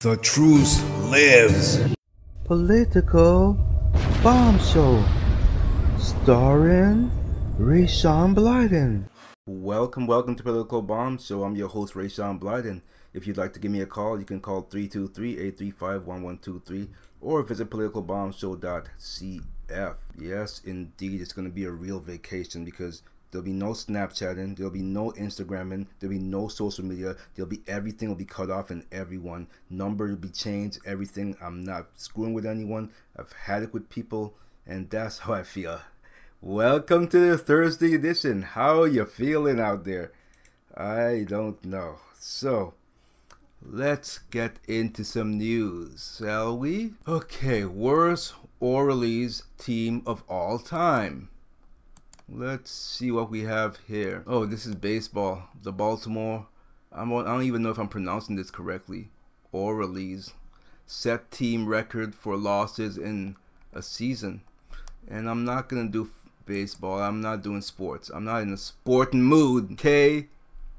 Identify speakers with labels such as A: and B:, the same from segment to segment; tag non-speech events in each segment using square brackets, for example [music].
A: The truth lives.
B: Political Bomb Show, starring Rayshawn Blyden.
C: Welcome, welcome to Political Bomb Show. I'm your host, Rayshawn Blyden. If you'd like to give me a call, you can call 323-835-1123 or visit politicalbombshow.cf. Yes, indeed, it's going to be a real vacation because There'll be no Snapchatting. There'll be no Instagramming. There'll be no social media. There'll be everything will be cut off and everyone. Number will be changed. Everything. I'm not screwing with anyone. I've had it with people, and that's how I feel. Welcome to the Thursday edition. How you feeling out there? I don't know. So, let's get into some news, shall we? Okay, worst Orleans team of all time. Let's see what we have here. Oh, this is baseball. The Baltimore. I'm, I don't even know if I'm pronouncing this correctly. Orleans set team record for losses in a season. And I'm not gonna do baseball. I'm not doing sports. I'm not in a sporting mood. Okay,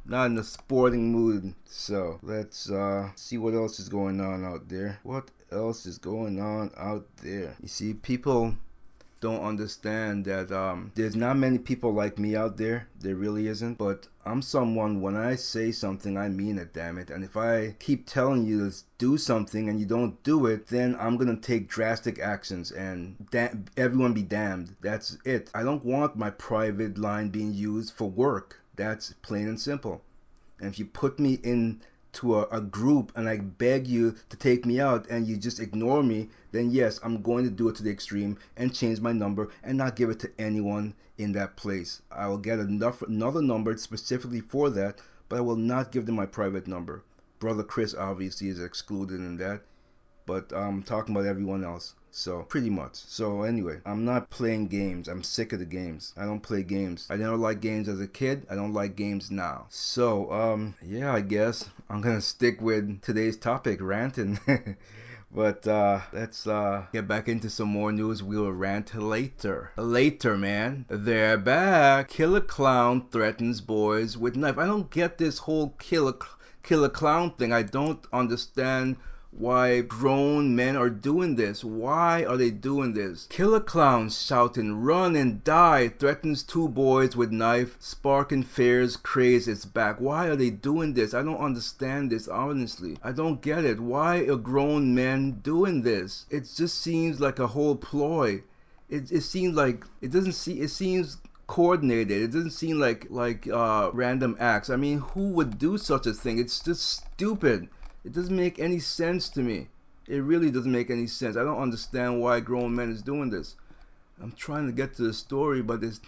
C: not in a sporting mood. So let's uh, see what else is going on out there. What else is going on out there? You see, people don't understand that um, there's not many people like me out there. There really isn't. But I'm someone, when I say something, I mean it, damn it. And if I keep telling you to do something and you don't do it, then I'm going to take drastic actions and everyone be damned. That's it. I don't want my private line being used for work. That's plain and simple. And if you put me in to a, a, group and I beg you to take me out and you just ignore me, then yes, I'm going to do it to the extreme and change my number and not give it to anyone in that place. I will get enough, another number specifically for that, but I will not give them my private number. Brother Chris obviously is excluded in that, but I'm talking about everyone else. So pretty much. So anyway, I'm not playing games. I'm sick of the games. I don't play games. I never liked games as a kid. I don't like games now. So um yeah, I guess I'm gonna stick with today's topic, ranting. [laughs] But uh, let's uh, get back into some more news. We'll rant later. Later, man. They're back. Killer Clown threatens boys with knife. I don't get this whole killer killer clown thing. I don't understand why grown men are doing this. Why are they doing this? Killer clowns shouting, run and die, threatens two boys with knife, sparking fears, craze its back. Why are they doing this? I don't understand this, honestly. I don't get it. Why are grown men doing this? It just seems like a whole ploy. It, it seems like, it doesn't see, it seems coordinated. It doesn't seem like, like, uh, random acts. I mean, who would do such a thing? It's just stupid. It doesn't make any sense to me. It really doesn't make any sense. I don't understand why grown men is doing this. I'm trying to get to the story, but it's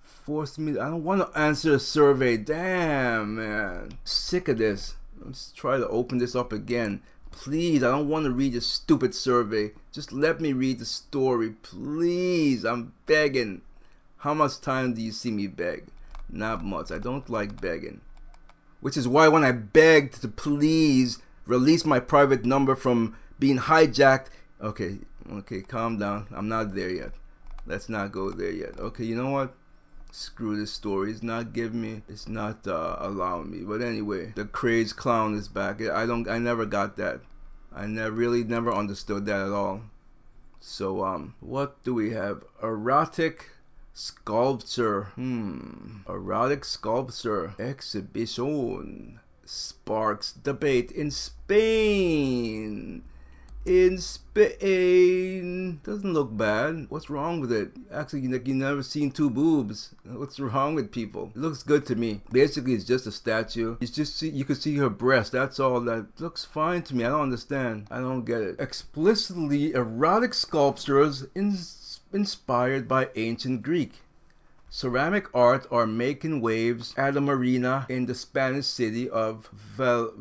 C: forced me. I don't want to answer a survey. Damn, man. Sick of this. Let's try to open this up again. Please, I don't want to read this stupid survey. Just let me read the story. Please, I'm begging. How much time do you see me beg? Not much. I don't like begging. Which is why when I begged to please release my private number from being hijacked. Okay, okay, calm down. I'm not there yet. Let's not go there yet. Okay, you know what? Screw this story. It's not giving me. It's not uh, allowing me. But anyway, the crazed clown is back. I don't. I never got that. I never really never understood that at all. So um, what do we have? Erotic sculpture. Hmm. Erotic sculpture exhibition sparks debate in Spain. In Spain, doesn't look bad. What's wrong with it? Actually, like you never seen two boobs. What's wrong with people? It looks good to me. Basically, it's just a statue. It's just you can see her breast. That's all. That looks fine to me. I don't understand. I don't get it. Explicitly erotic sculptures in, inspired by ancient Greek. Ceramic art are making waves at a marina in the Spanish city of Val-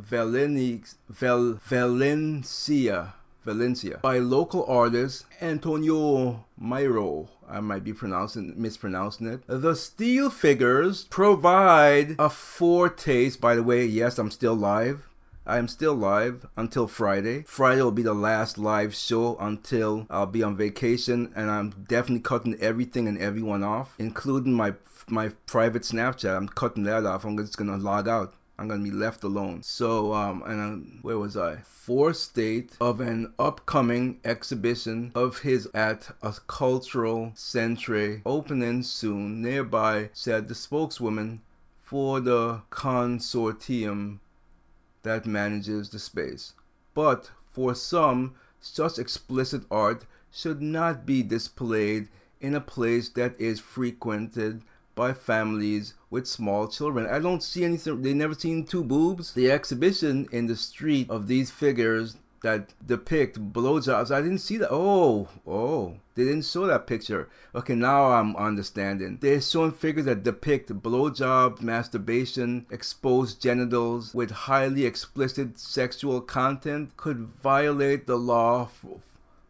C: Val- Valencia, Valencia by local artist Antonio Mairo. I might be pronouncing mispronouncing it. The steel figures provide a foretaste. By the way, yes, I'm still live. I am still live until Friday. Friday will be the last live show until I'll be on vacation, and I'm definitely cutting everything and everyone off, including my my private Snapchat. I'm cutting that off. I'm just gonna log out. I'm gonna be left alone. So, um, and um, where was I? Foresight of an upcoming exhibition of his at a cultural centre opening soon nearby, said the spokeswoman for the consortium that manages the space. But for some, such explicit art should not be displayed in a place that is frequented by families with small children. I don't see anything. They never seen two boobs. The exhibition in the street of these figures that depict blowjobs. I didn't see that. Oh, oh, they didn't show that picture. Okay, now I'm understanding. They're showing figures that depict blowjobs, masturbation, exposed genitals with highly explicit sexual content could violate the law for,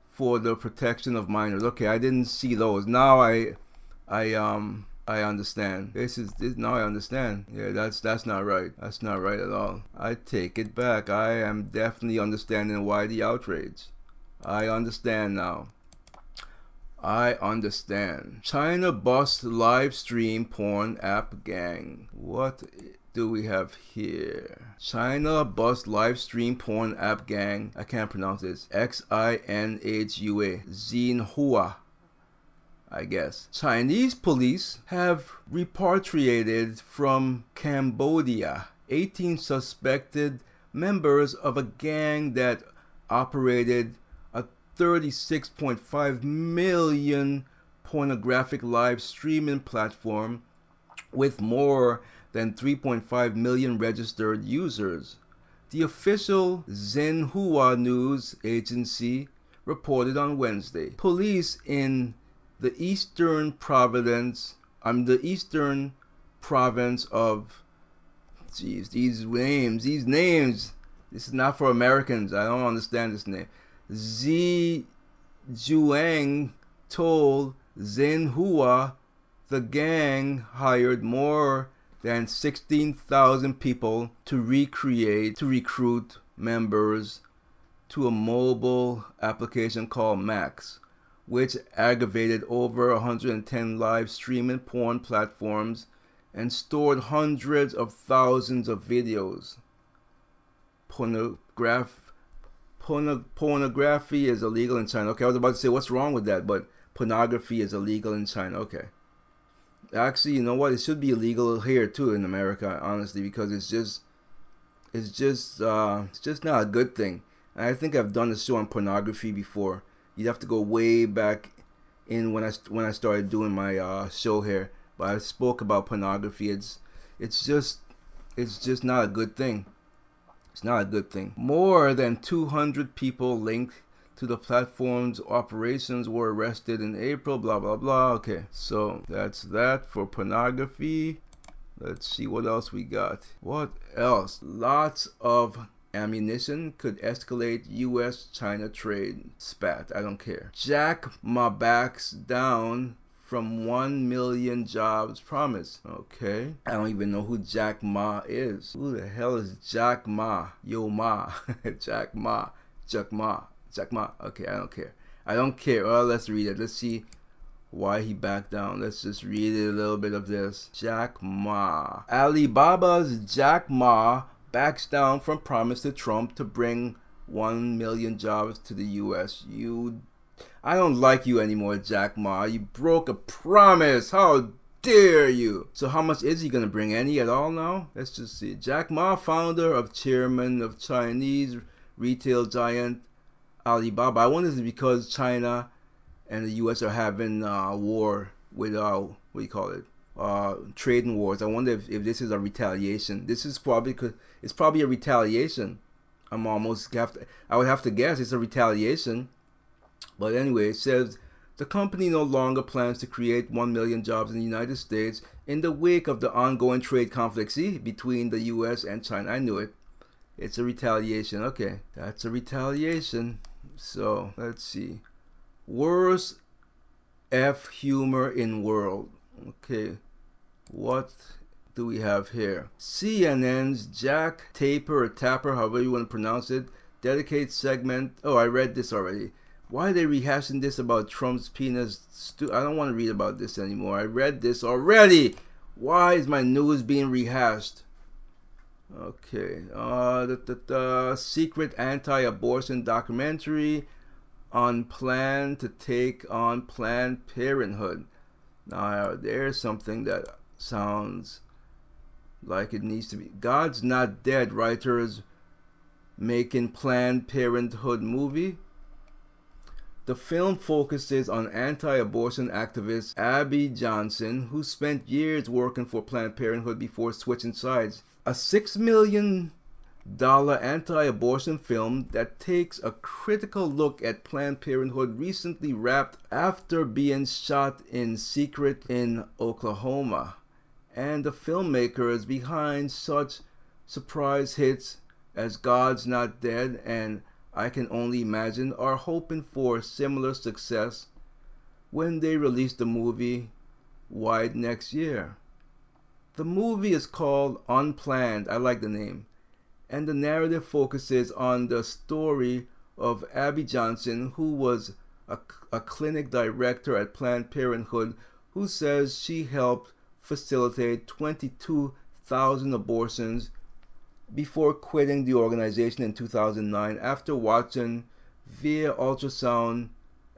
C: for the protection of minors. Okay, I didn't see those. Now I, I um I understand. This is this, now I understand. Yeah, that's that's not right. That's not right at all. I take it back. I am definitely understanding why the outrage. I understand now. I understand. China bust live stream porn app gang. What do we have here? China bust live stream porn app gang. I can't pronounce this. X I N H U A. Xinhua I guess. Chinese police have repatriated from Cambodia 18 suspected members of a gang that operated a 36.5 million pornographic live streaming platform with more than 3.5 million registered users. The official Xinhua news agency reported on Wednesday. Police in the eastern province, I'm the eastern province of, jeez, these names, these names, this is not for Americans. I don't understand this name. Zi Juang told Xinhua the gang hired more than 16,000 people to recreate, to recruit members to a mobile application called Max which aggravated over 110 live streaming porn platforms and stored hundreds of thousands of videos. Pornograph, porno, pornography is illegal in China. Okay, I was about to say what's wrong with that, but pornography is illegal in China. Okay. Actually, you know what? It should be illegal here too in America, honestly, because it's just, it's just, uh, it's just not a good thing. And I think I've done a show on pornography before you'd have to go way back in when I when I started doing my uh, show here. But I spoke about pornography. It's it's just it's just not a good thing. It's not a good thing. More than 200 people linked to the platform's operations were arrested in April. Blah blah blah. Okay, so that's that for pornography. Let's see what else we got. What else? Lots of ammunition could escalate US China trade spat. I don't care. Jack Ma backs down from 1 million jobs promise. Okay. I don't even know who Jack Ma is. Who the hell is Jack Ma? Yo Ma. [laughs] Jack Ma. Jack Ma. Jack Ma. Okay, I don't care. I don't care. Well, let's read it. Let's see why he backed down. Let's just read a little bit of this. Jack Ma. Alibaba's Jack Ma backs down from promise to Trump to bring 1 million jobs to the US. You I don't like you anymore, Jack Ma. You broke a promise. How dare you? So how much is he gonna bring? Any at all now? Let's just see. Jack Ma, founder of chairman of Chinese retail giant Alibaba. I wonder if it's because China and the US are having uh, war with uh, what do you call it? Uh, trading wars. I wonder if, if this is a retaliation. This is probably it's probably a retaliation. I'm almost have to, I would have to guess it's a retaliation. But anyway, it says the company no longer plans to create 1 million jobs in the United States in the wake of the ongoing trade conflict see, between the US and China. I knew it. It's a retaliation. Okay, that's a retaliation. So let's see. Worst F humor in world. Okay. What do we have here? CNN's Jack Taper or Tapper, however you want to pronounce it, dedicates segment. Oh, I read this already. Why are they rehashing this about Trump's penis? Stu- I don't want to read about this anymore. I read this already. Why is my news being rehashed? Okay. Uh, the, the, the secret anti-abortion documentary on plan to take on Planned Parenthood. Now, there's something that sounds like it needs to be. God's Not Dead writers making Planned Parenthood movie. The film focuses on anti abortion activist Abby Johnson, who spent years working for Planned Parenthood before switching sides. A $6 million anti abortion film that takes a critical look at Planned Parenthood recently wrapped after being shot in secret in Oklahoma. And the filmmakers behind such surprise hits as God's Not Dead and I Can Only Imagine are hoping for similar success when they release the movie wide next year. The movie is called Unplanned, I like the name, and the narrative focuses on the story of Abby Johnson, who was a, a clinic director at Planned Parenthood, who says she helped facilitate 22,000 abortions before quitting the organization in 2009 after watching via ultrasound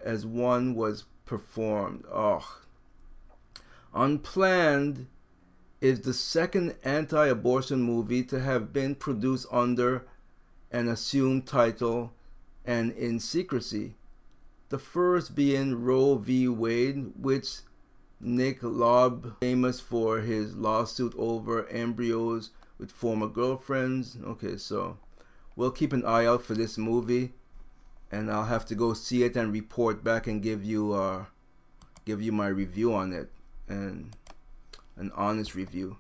C: as one was performed. Oh. Unplanned is the second anti abortion movie to have been produced under an assumed title and in secrecy. The first being Roe v. Wade, which Nick Loeb, famous for his lawsuit over embryos with former girlfriends. Okay, so we'll keep an eye out for this movie, and I'll have to go see it and report back and give you uh give you my review on it and an honest review.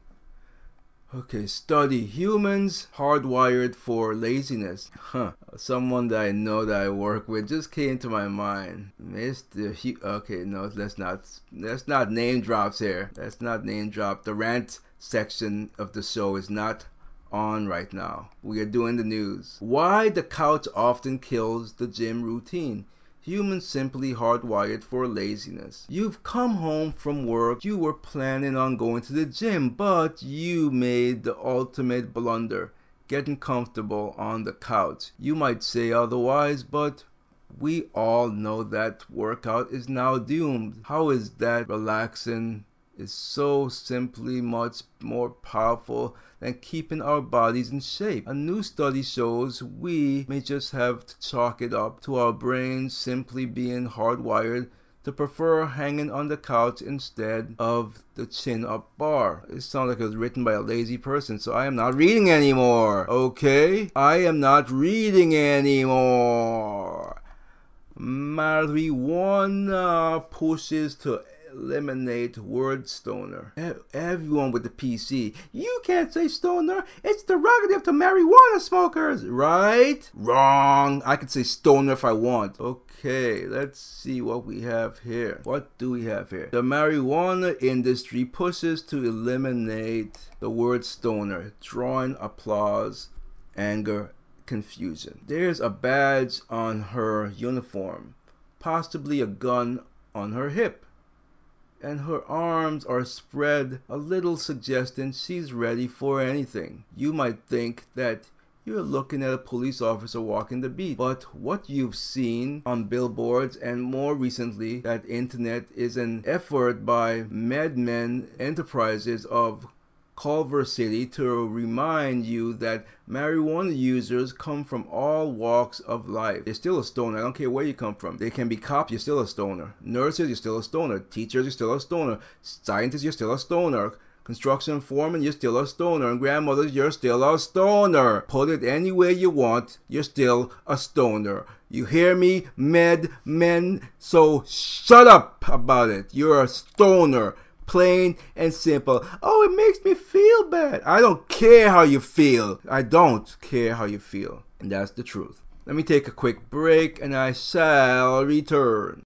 C: Okay, study humans hardwired for laziness. Huh. Someone that I know that I work with just came to my mind. Mr. Hu- okay, no, let's not let's not name drops here. Let's not name drop. The rant section of the show is not on right now. We are doing the news. Why the couch often kills the gym routine. Humans simply hardwired for laziness. You've come home from work, you were planning on going to the gym, but you made the ultimate blunder, getting comfortable on the couch. You might say otherwise, but we all know that workout is now doomed. How is that relaxing is so simply much more powerful than keeping our bodies in shape. A new study shows we may just have to chalk it up to our brains simply being hardwired to prefer hanging on the couch instead of the chin up bar. It sounds like it was written by a lazy person, so I am not reading anymore. Okay? I am not reading anymore. Marijuana pushes to eliminate word stoner. Everyone with the PC, you can't say stoner. It's derogative to marijuana smokers, right? Wrong. I can say stoner if I want. Okay, let's see what we have here. What do we have here? The marijuana industry pushes to eliminate the word stoner, drawing applause, anger, confusion. There's a badge on her uniform, possibly a gun on her hip and her arms are spread, a little suggesting she's ready for anything. You might think that you're looking at a police officer walking the beat. But what you've seen on billboards and more recently that internet is an effort by MedMen Enterprises of Culver City to remind you that marijuana users come from all walks of life. They're still a stoner. I don't care where you come from. They can be cops, you're still a stoner. Nurses, you're still a stoner. Teachers, you're still a stoner. Scientists, you're still a stoner. Construction foreman, you're still a stoner. And grandmothers, you're still a stoner. Put it any way you want, you're still a stoner. You hear me, med men? So shut up about it. You're a stoner plain and simple. Oh, it makes me feel bad. I don't care how you feel. I don't care how you feel. And that's the truth. Let me take a quick break and I shall return.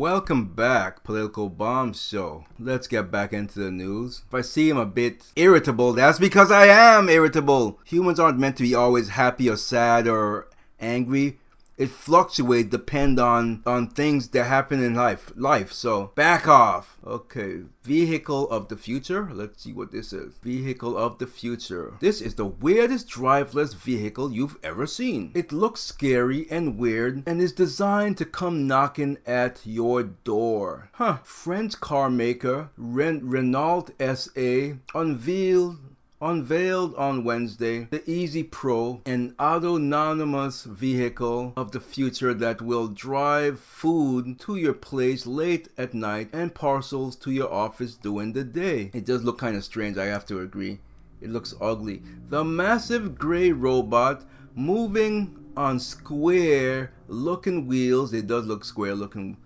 C: Welcome back, Political Bomb Show. Let's get back into the news. If I seem a bit irritable, that's because I am irritable. Humans aren't meant to be always happy or sad or angry. It fluctuates depend on on things that happen in life. Life. So back off. Okay. Vehicle of the future. Let's see what this is. Vehicle of the future. This is the weirdest driveless vehicle you've ever seen. It looks scary and weird and is designed to come knocking at your door. Huh. French car maker Ren- Renault SA unveiled unveiled on Wednesday the EZ-PRO, an autonomous vehicle of the future that will drive food to your place late at night and parcels to your office during the day. It does look kind of strange, I have to agree. It looks ugly. The massive gray robot moving on square looking wheels, it does look square looking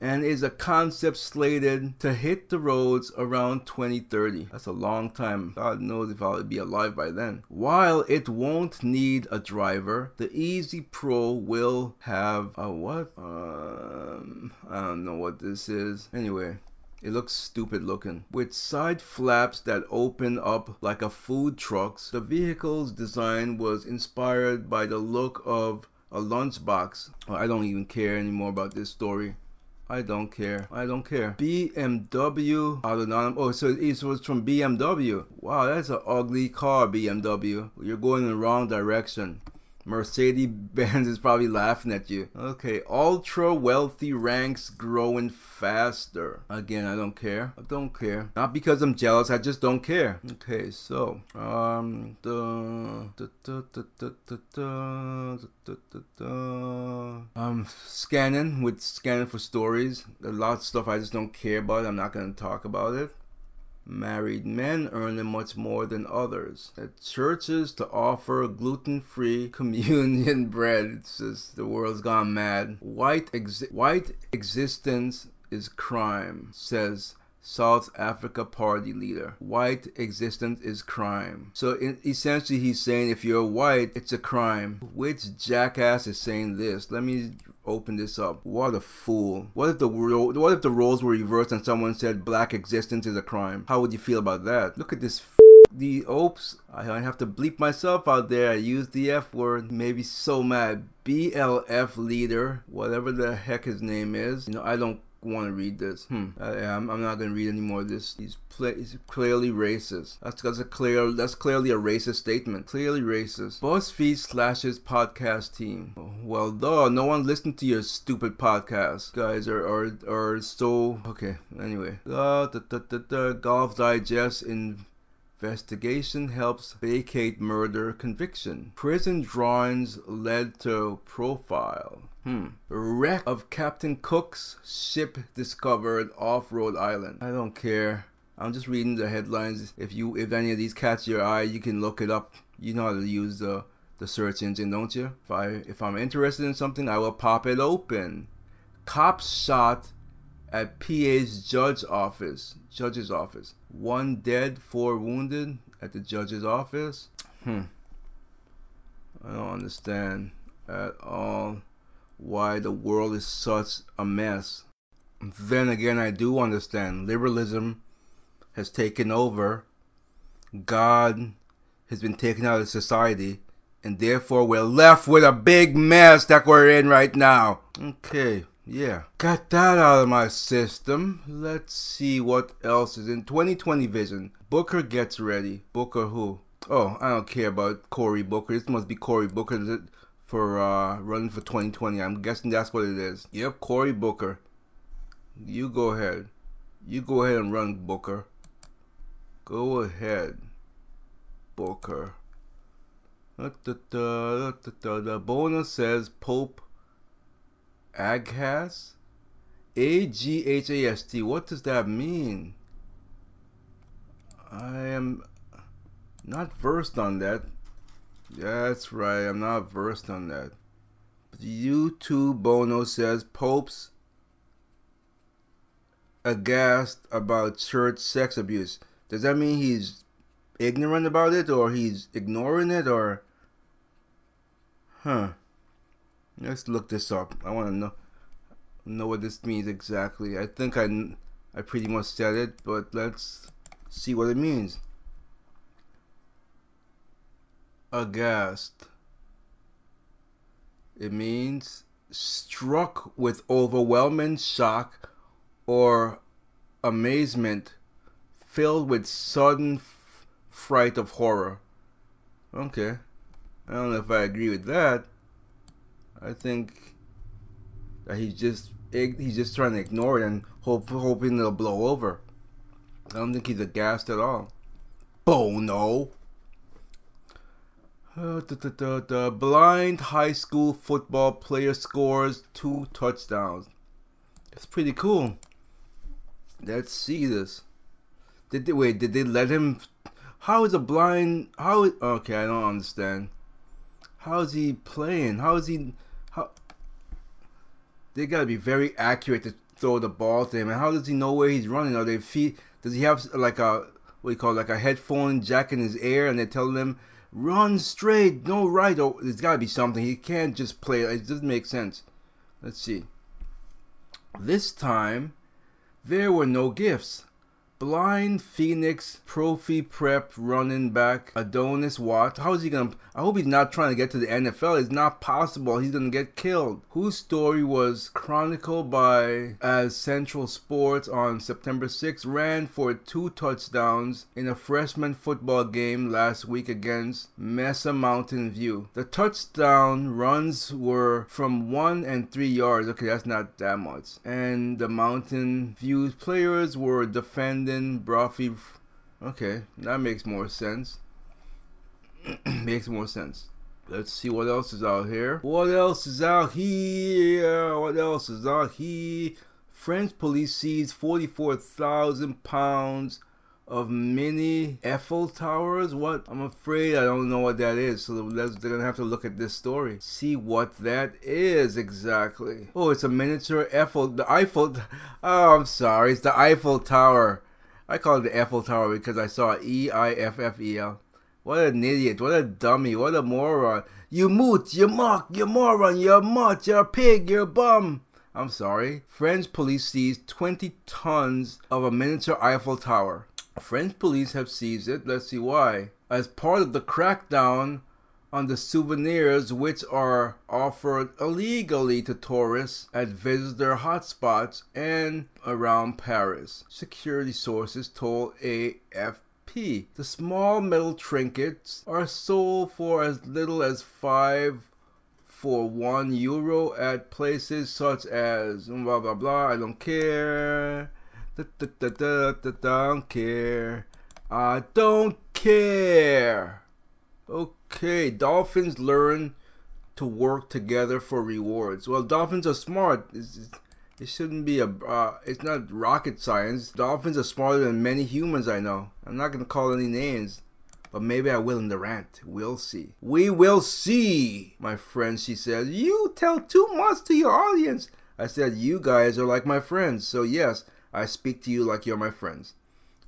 C: and is a concept slated to hit the roads around 2030. That's a long time. God knows if I'll be alive by then. While it won't need a driver, the EZ-PRO will have a what? Um, I don't know what this is. Anyway, It looks stupid looking. With side flaps that open up like a food truck's, the vehicle's design was inspired by the look of a lunchbox. I don't even care anymore about this story. I don't care. I don't care. BMW autonomous. Oh, so it was from BMW. Wow, that's an ugly car, BMW. You're going in the wrong direction. Mercedes Benz is probably laughing at you. Okay, ultra wealthy ranks growing faster. Again, I don't care. I don't care. Not because I'm jealous, I just don't care. Okay, so um I'm scanning with scanning for stories. A lot of stuff I just don't care about. I'm not gonna talk about it married men earning much more than others. At churches to offer gluten-free communion bread. It's just the world's gone mad. White white existence is crime, says South Africa party leader. White existence is crime. So in, essentially, he's saying if you're white, it's a crime. Which jackass is saying this? Let me open this up. What a fool. What if the ro- what if the roles were reversed and someone said black existence is a crime? How would you feel about that? Look at this. F- the oops, I have to bleep myself out there. I used the F word. Maybe so mad. BLF leader, whatever the heck his name is. You know, I don't want to read this. Hmm. I, am I'm not going to read any more of this. He's, play, he's clearly racist. That's, that's a clear. That's clearly a racist statement. Clearly racist. BuzzFeed slashes podcast team. Well, duh. No one listened to your stupid podcast, guys. Are are are so okay. Anyway, uh, the, the, the, the Golf Digest in Investigation helps vacate murder conviction. Prison drawings led to profile. Hmm. Wreck of Captain Cook's ship discovered off Rhode Island. I don't care. I'm just reading the headlines. If you if any of these catch your eye, you can look it up. You know how to use the the search engine, don't you? If I if I'm interested in something, I will pop it open. Cops shot at PA's judge office, judge's office. One dead, four wounded at the judge's office. Hmm. I don't understand at all why the world is such a mess. Then again, I do understand. Liberalism has taken over. God has been taken out of society. And therefore, we're left with a big mess that we're in right now. Okay, yeah. Got that out of my system. Let's see what else is in 2020 vision. Booker gets ready. Booker who? Oh, I don't care about Cory Booker. This must be Cory Booker for uh, running for 2020. I'm guessing that's what it is. Yep, Cory Booker. You go ahead. You go ahead and run, Booker. Go ahead, Booker. The bonus says Pope Aghast. A G H A S T. What does that mean? I am not versed on that. That's right, I'm not versed on that. But U2 Bono says Pope's aghast about church sex abuse. Does that mean he's ignorant about it or he's ignoring it or? Huh. Let's look this up. I want to know know what this means exactly. I think i i pretty much said it but let's see what it means aghast it means struck with overwhelming shock or amazement filled with sudden f- fright of horror. Okay. I don't know if I agree with that. I think that he's just he's just trying to ignore it and hope hoping it'll blow over. I don't think he's aghast at all. Bono. Uh, the, the, the, blind high school football player scores two touchdowns. That's pretty cool. Let's see this. Did they wait? Did they let him? How is a blind? How? Okay, I don't understand. How is he playing? How is he? How? They gotta be very accurate to throw the ball to him. And how does he know where he's running? Are they feet? Does he have like a what do you call it, like a headphone jack in his ear, and they're telling him run straight, no right? Oh, there's gotta be something. He can't just play. It doesn't make sense. Let's see. This time There were no gifts. Blind Phoenix Brophy Prep running back Adonis Watt. How is he gonna? I hope he's not trying to get to the NFL. It's not possible. He's gonna get killed. Whose story was chronicled by azcentral Sports on September 6th ran for two touchdowns in a freshman football game last week against Mesa Mountain View. The touchdown runs were from one and three yards. Okay, that's not that much. And the Mountain View players were defending Brophy. Okay, that makes more sense. [clears throat] makes more sense. Let's see what else is out here. What else is out here? What else is out here? French police seized 44,000 pounds of mini Eiffel Towers. What? I'm afraid I don't know what that is. So they're gonna have to look at this story, see what that is exactly. Oh, it's a miniature Eiffel. The Eiffel. [laughs] Oh, I'm sorry. It's the Eiffel Tower. I call it the Eiffel Tower because I saw E I F F E L. What an idiot. What a dummy. What a moron. You moot, you mock, you moron, you a mutt, you're a pig, you're a bum. I'm sorry. French police seized 20 tons of a miniature Eiffel Tower. French police have seized it. Let's see why. As part of the crackdown on the souvenirs which are offered illegally to tourists at visitor hotspots and around Paris. Security sources told AFP. The small metal trinkets are sold for as little as 5 for 1 euro at places such as blah blah blah I don't care. Da, da, da, da, da, don't care. I don't care. Okay, dolphins learn to work together for rewards. Well, dolphins are smart. It's, it shouldn't be a. Uh, it's not rocket science. Dolphins are smarter than many humans I know. I'm not gonna call any names, but maybe I will in the rant. We'll see. We will see, my friend. She said, "You tell too much to your audience." I said, "You guys are like my friends, so yes, I speak to you like you're my friends."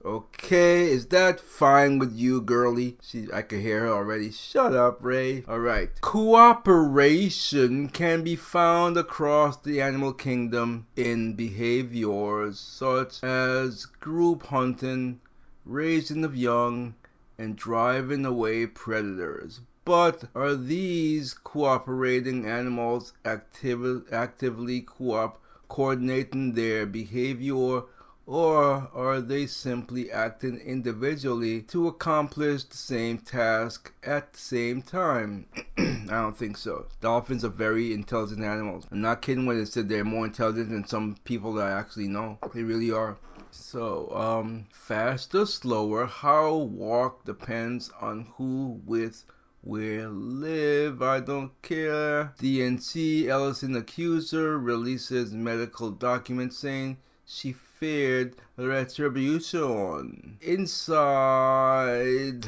C: Okay, is that fine with you, girly? She, I could hear her already. Shut up, Ray. All right. Cooperation can be found across the animal kingdom in behaviors such as group hunting, raising of young, and driving away predators. But are these cooperating animals activ- actively co- coordinating their behavior or are they simply acting individually to accomplish the same task at the same time? [clears throat] I don't think so. Dolphins are very intelligent animals. I'm not kidding when I said they're more intelligent than some people that I actually know. They really are. So, um, faster, slower, how walk depends on who with where live, I don't care. DNC Ellison accuser releases medical documents saying she feared retribution. Inside.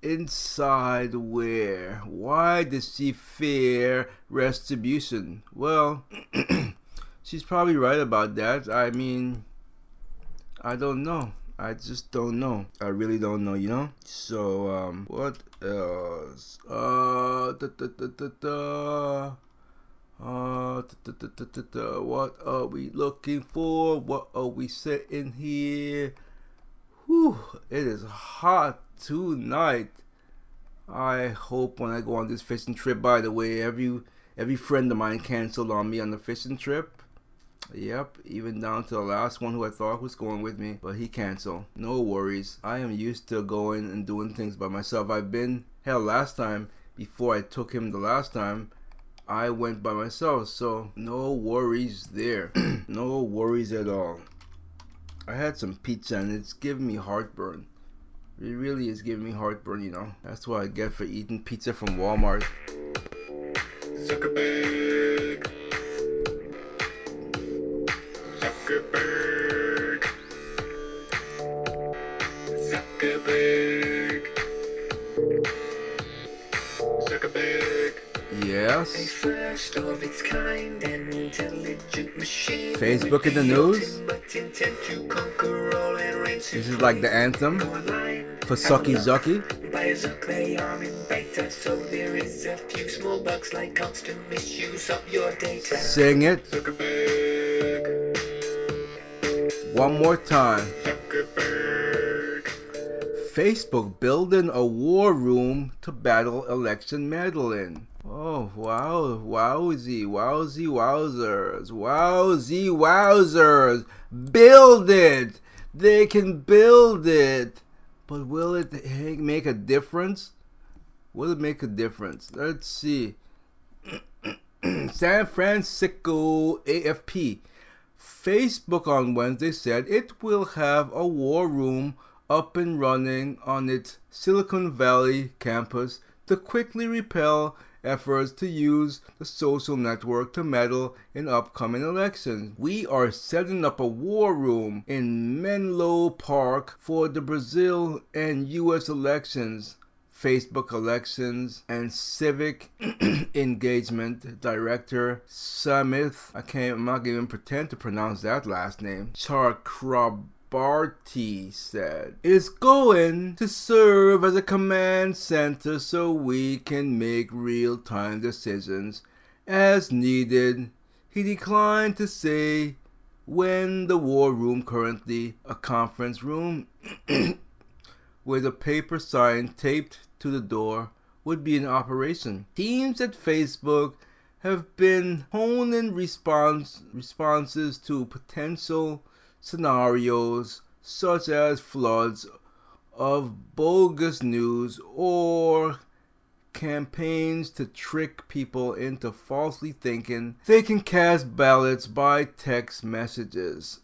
C: Inside where? Why does she fear retribution? Well, [clears throat] she's probably right about that. I mean, I don't know. I just don't know. I really don't know, you know? So, um, what else? Uh, da, da, da, da, da. Uh, what are we looking for? What are we sitting here? Whew, it is hot tonight. I hope when I go on this fishing trip. By the way, every every friend of mine canceled on me on the fishing trip. Yep, even down to the last one who I thought was going with me, but he canceled. No worries. I am used to going and doing things by myself. I've been hell last time before I took him the last time. I went by myself, so no worries there. [clears throat] no worries at all. I had some pizza and it's giving me heartburn. It really is giving me heartburn, you know. That's what I get for eating pizza from Walmart.
D: Zuckerberg. Zuckerberg. Zuckerberg. Zuckerberg.
C: Yes.
D: First of its kind and intelligent machine.
C: Facebook in the news.
D: But intent to conquer all and reign
C: This is like the anthem for Sucky Zucky.
D: By a Zuck, they are in beta, so there is a few small bugs like constant misuse of your data.
C: Sing it. One more time. Facebook building a war room to battle election meddling. Oh wow, wowzy, wowzy, wowzers, wowzy, wowzers. Build it. They can build it. But will it make a difference? Will it make a difference? Let's see. [clears throat] San Francisco AFP. Facebook on Wednesday said it will have a war room up and running on its Silicon Valley campus to quickly repel efforts to use the social network to meddle in upcoming elections. We are setting up a war room in Menlo Park for the Brazil and US elections. Facebook elections and civic [clears throat] engagement director Samidh, I can't, I'm not even pretend to pronounce that last name, Chakrabarti said, is going to serve as a command center so we can make real time decisions as needed. He declined to say when the war room, currently a conference room, [clears throat] with a paper sign taped to the door would be in operation. Teams at Facebook have been honing response responses to potential scenarios such as floods of bogus news or campaigns to trick people into falsely thinking they can cast ballots by text messages,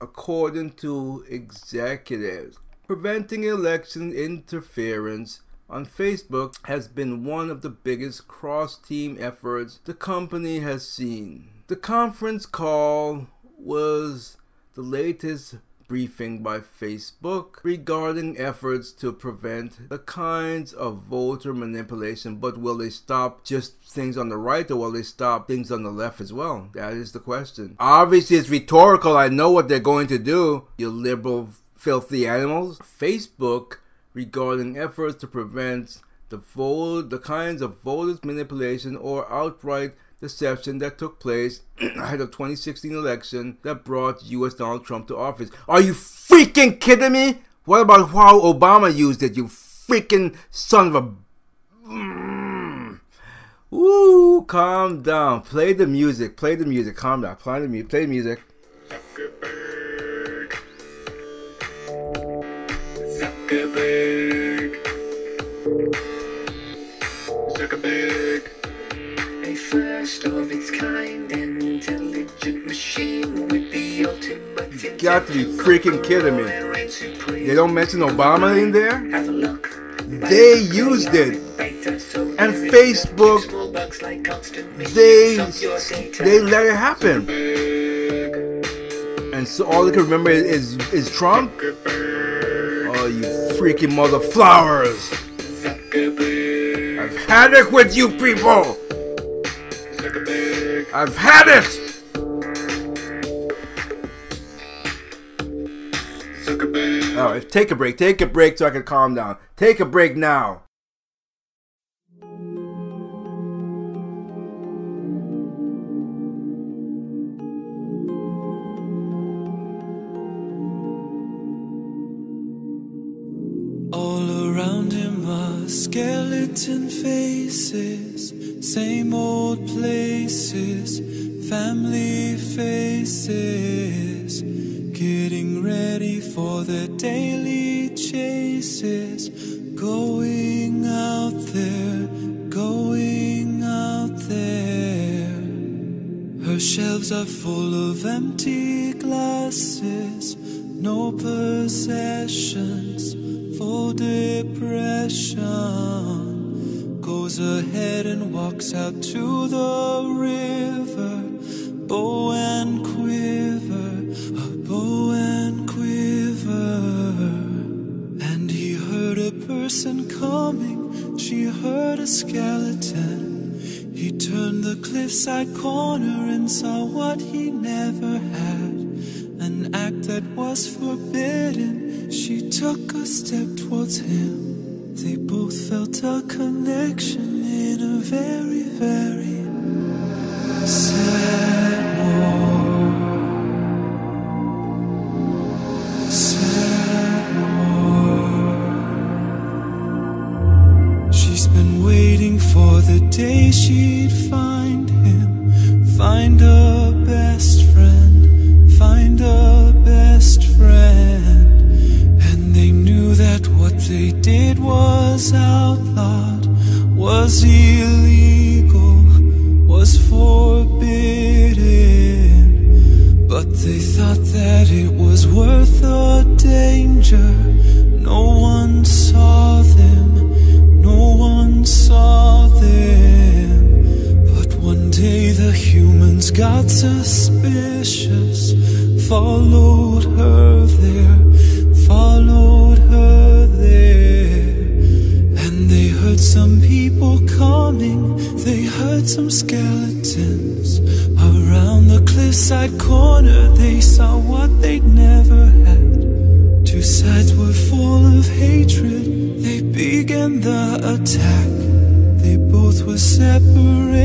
C: according to executives. Preventing election interference on Facebook has been one of the biggest cross team efforts the company has seen. The conference call was the latest briefing by Facebook regarding efforts to prevent the kinds of voter manipulation. But will they stop just things on the right or will they stop things on the left as well? That is the question. Obviously, it's rhetorical. I know what they're going to do, you liberal filthy animals. Facebook regarding efforts to prevent the vote, the kinds of voters manipulation or outright deception that took place [clears throat] ahead of 2016 election that brought U.S. Donald Trump to office. Are you freaking kidding me? What about how Obama used it? You freaking son of a. Mm. Ooh, calm down. Play the music. Play the music. Calm down. Play the music. Play the music.
D: Zuckerberg. Of its kind and intelligent machine with the ultimate
C: You got to be freaking kidding me. They don't mention Obama in there?
D: Have a look.
C: They used it. And Facebook, they they let it happen. And so all they can remember is is Trump. Oh, you freaking mother flowers! I've had it with you people. I've had it. All right, take a break. Take a break so I can calm down. Take a break now.
E: All around him are skeleton faces, same old places, family faces, getting ready for the daily chases, going out there, going out there. Her shelves are full of empty glasses, no possessions, full depression. Goes ahead and walks out to the river, bow and quiver, a bow and quiver. And he heard a person coming, she heard a skeleton. He turned the cliffside corner and saw what he never had an act that was forbidden. She took a step towards him. They both felt a connection in a very, very sad war. Suspicious, followed her there, followed her there. And they heard some people coming, they heard some skeletons. Around the cliffside corner, they saw what they'd never had. Two sides were full of hatred, they began the attack. They both were separated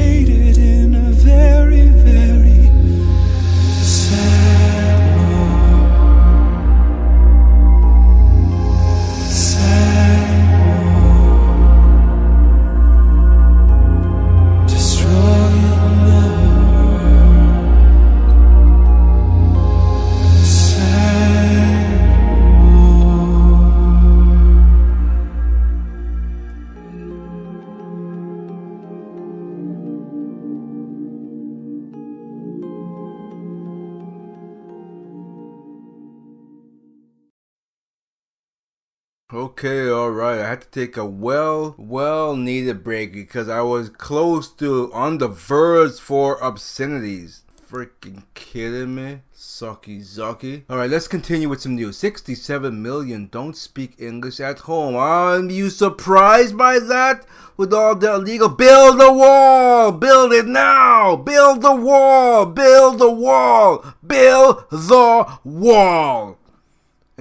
C: had to take a well, well needed break because I was close to on the verge for obscenities. Freaking kidding me? Sucky zucky. Alright, let's continue with some news. 67 million don't speak English at home. Are you surprised by that? With all the illegal build a wall! Build it now! Build the wall! Build the wall! Build the wall!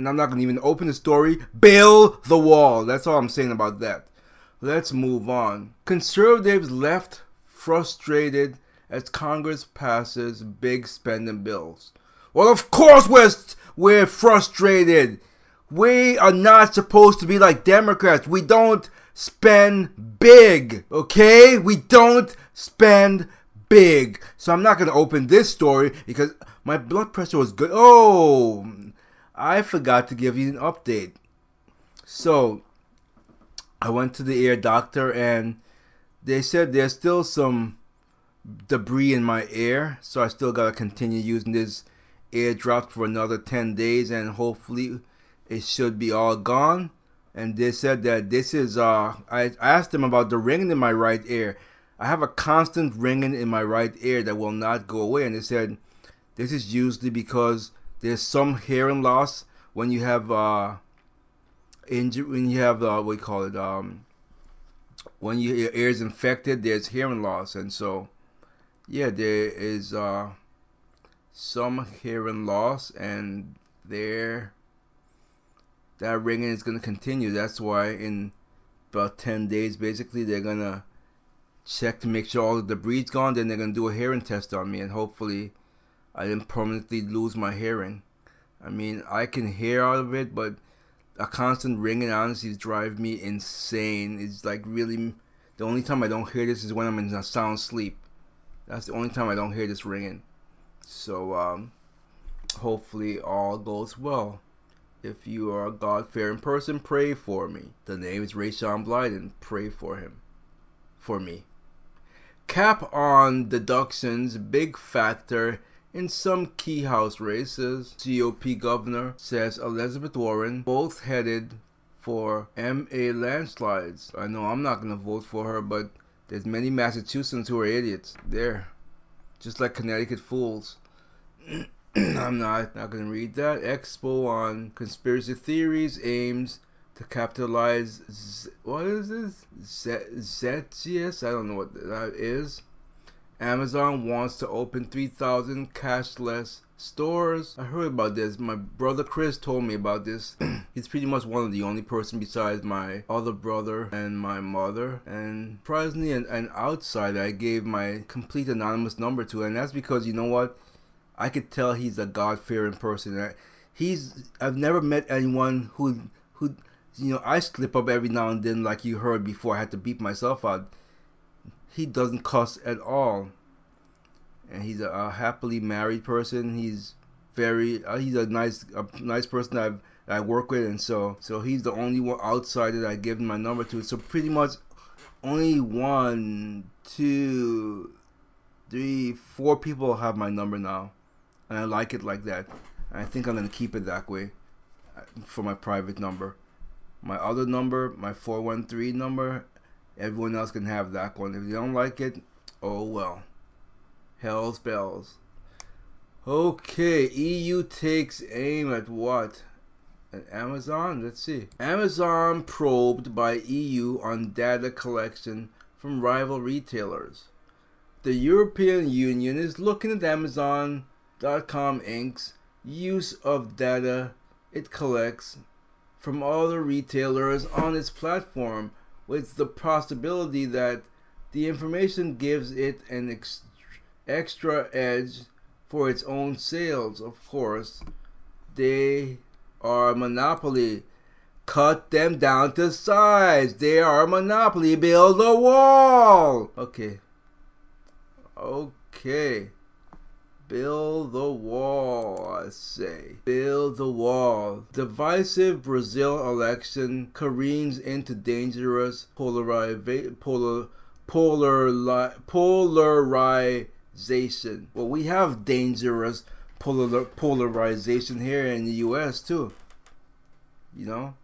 C: And I'm not going to even open the story. Build the wall. That's all I'm saying about that. Let's move on. Conservatives left frustrated as Congress passes big spending bills. Well, of course we're we're frustrated. We are not supposed to be like Democrats. We don't spend big, okay? We don't spend big. So I'm not going to open this story because my blood pressure was good. Oh, I forgot to give you an update. So, I went to the ear doctor and they said there's still some debris in my ear, so I still gotta continue using this ear drop for another 10 days and hopefully it should be all gone. And they said that this is, uh, I asked them about the ringing in my right ear. I have a constant ringing in my right ear that will not go away, and they said this is usually because there's some hearing loss when you have uh injury when you have uh what you call it um when you, your ear is infected there's hearing loss. And so yeah there is uh some hearing loss and there that ringing is going to continue. That's why in about 10 days basically they're going to check to make sure all the debris is gone then they're going to do a hearing test on me and hopefully I didn't permanently lose my hearing. I mean, I can hear out of it, but a constant ringing honestly drives me insane. It's like really the only time I don't hear this is when I'm in a sound sleep. That's the only time I don't hear this ringing. So um, hopefully all goes well. If you are a God-fearing person, pray for me. The name is Rayshawn Blyden. Pray for him. For me. Cap on deductions, big factor in some key House races, GOP governor says Elizabeth Warren both headed for MA landslides. I know I'm not going to vote for her, but there's many Massachusetts who are idiots. There. Just like Connecticut fools. [clears throat] I'm not, not going to read that. Expo on conspiracy theories aims to capitalize. Z- what is this? Z- Zetius? I don't know what that is. Amazon wants to open 3,000 cashless stores. I heard about this. My brother Chris told me about this. [clears throat] He's pretty much one of the only person besides my other brother and my mother. And surprisingly, an, an outsider I gave my complete anonymous number to, and that's because you know what? I could tell he's a God-fearing person. He's I've never met anyone who who you know, I slip up every now and then, like you heard before. I had to beep myself out. He doesn't cuss at all, and he's a, a happily married person. He's very, uh, he's a nice, a nice person I've I work with, and so so he's the only one outside that I give my number to. So pretty much, only one, two, three, four people have my number now, and I like it like that. And I think I'm gonna keep it that way uh, for my private number. My other number, my 413 number, everyone else can have that one. If you don't like it, oh well. Hell's bells. Okay, EU takes aim at what? At Amazon? Let's see. Amazon probed by EU on data collection from rival retailers. The European Union is looking at Amazon.com Inc.'s use of data it collects from other retailers on its platform with the possibility that the information gives it an ex- extra edge for its own sales. Of course, they are a monopoly. Cut them down to size. They are a monopoly. Build a wall. Okay. Okay. Build the wall, I say. Build the wall. Divisive Brazil election careens into dangerous polariza- polar, polar, polarization. Well, we have dangerous polar, polarization here in the U.S. too. You know,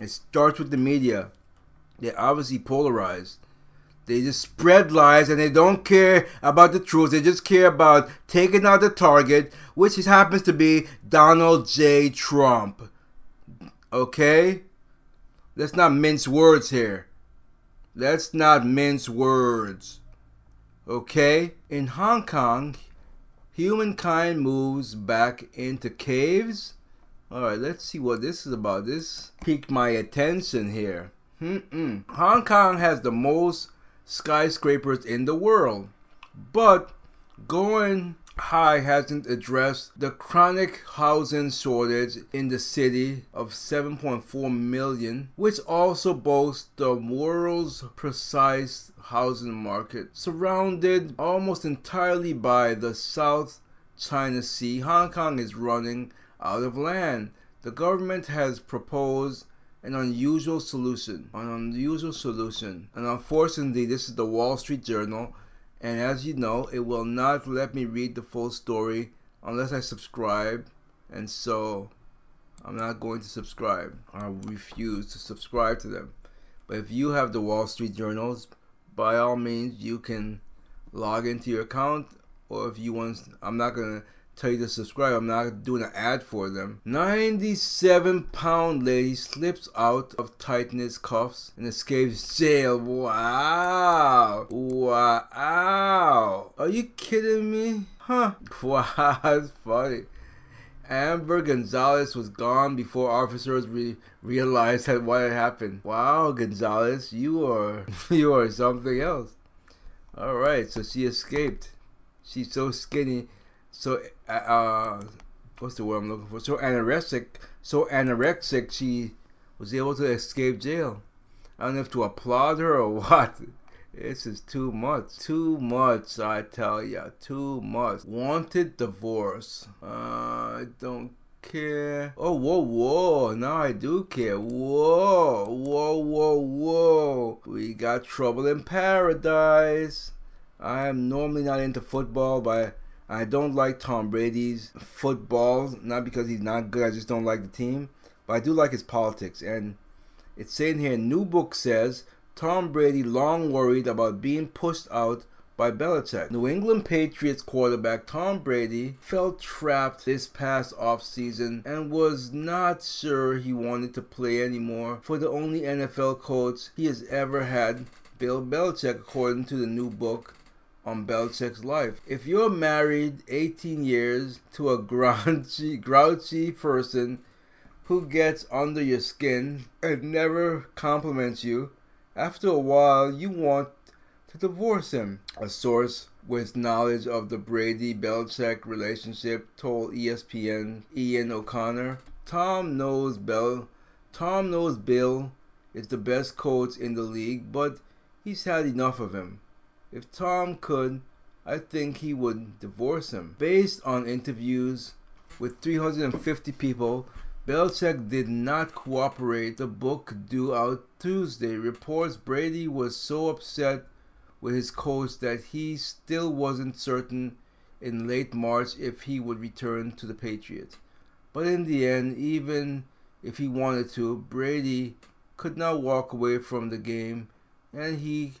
C: it starts with the media. They're obviously polarized. They just spread lies and they don't care about the truth. They just care about taking out the target, which happens to be Donald J. Trump. Okay? Let's not mince words here. Let's not mince words. Okay? In Hong Kong, humankind moves back into caves. Alright, let's see what this is about. This piqued my attention here. Mm-mm. Hong Kong has the most skyscrapers in the world. But going high hasn't addressed the chronic housing shortage in the city of 7.4 million, which also boasts the world's precise housing market. Surrounded almost entirely by the South China Sea, Hong Kong is running out of land. The government has proposed an unusual solution. An unusual solution. And unfortunately, this is the Wall Street Journal. And as you know, it will not let me read the full story unless I subscribe. And so I'm not going to subscribe. I refuse to subscribe to them. But if you have the Wall Street Journals, by all means, you can log into your account. Or if you want, I'm not going to tell you to subscribe. I'm not doing an ad for them. 97 pound lady slips out of tightness cuffs and escapes jail. Wow. Wow. Are you kidding me? Huh. [laughs] Wow, that's funny. Amber Gonzalez was gone before officers re- realized that what had happened. Wow, Gonzalez, you are [laughs] you are something else. All right, so she escaped. She's so skinny so uh, what's the word I'm looking for? So anorexic, so anorexic, she was able to escape jail. I don't know if to applaud her or [laughs] what. This is too much. Too much, I tell ya. Too much. Wanted divorce. Uh, I don't care. Oh, whoa, whoa. Now I do care. Whoa, whoa, whoa, whoa. We got trouble in paradise. I am normally not into football, but I don't like Tom Brady's football, not because he's not good. I just don't like the team, but I do like his politics. And it's saying here, new book says Tom Brady long worried about being pushed out by Belichick. New England Patriots quarterback Tom Brady felt trapped this past offseason and was not sure he wanted to play anymore for the only NFL coach he has ever had, Bill Belichick, according to the new book on Belichick's life. If you're married 18 years to a grouchy, [laughs] grouchy person who gets under your skin and never compliments you, after a while you want to divorce him. A source with knowledge of the Brady Belichick relationship told ESPN Ian O'Connor. Tom knows Bell Tom knows Bill is the best coach in the league, but he's had enough of him. If Tom could, I think he would divorce him. Based on interviews with 350 people, Belichick did not cooperate. The book due out Tuesday reports Brady was so upset with his coach that he still wasn't certain in late March if he would return to the Patriots. But in the end, even if he wanted to, Brady could not walk away from the game and he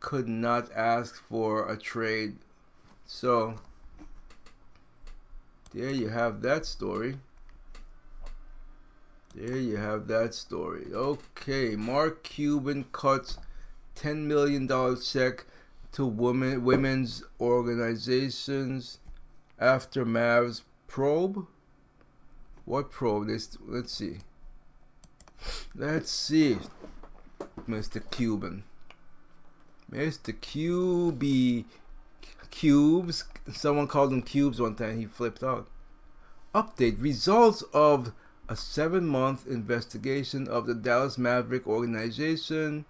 C: could not ask for a trade. So, there you have that story. There you have that story. Okay, Mark Cuban cuts $10 million check to women women's organizations after Mavs probe. What probe? This let's see. Let's see, Mr. Cuban. Mr. QB Cubes. Someone called him Cubes one time. He flipped out. Update results of a seven month investigation of the Dallas Maverick organization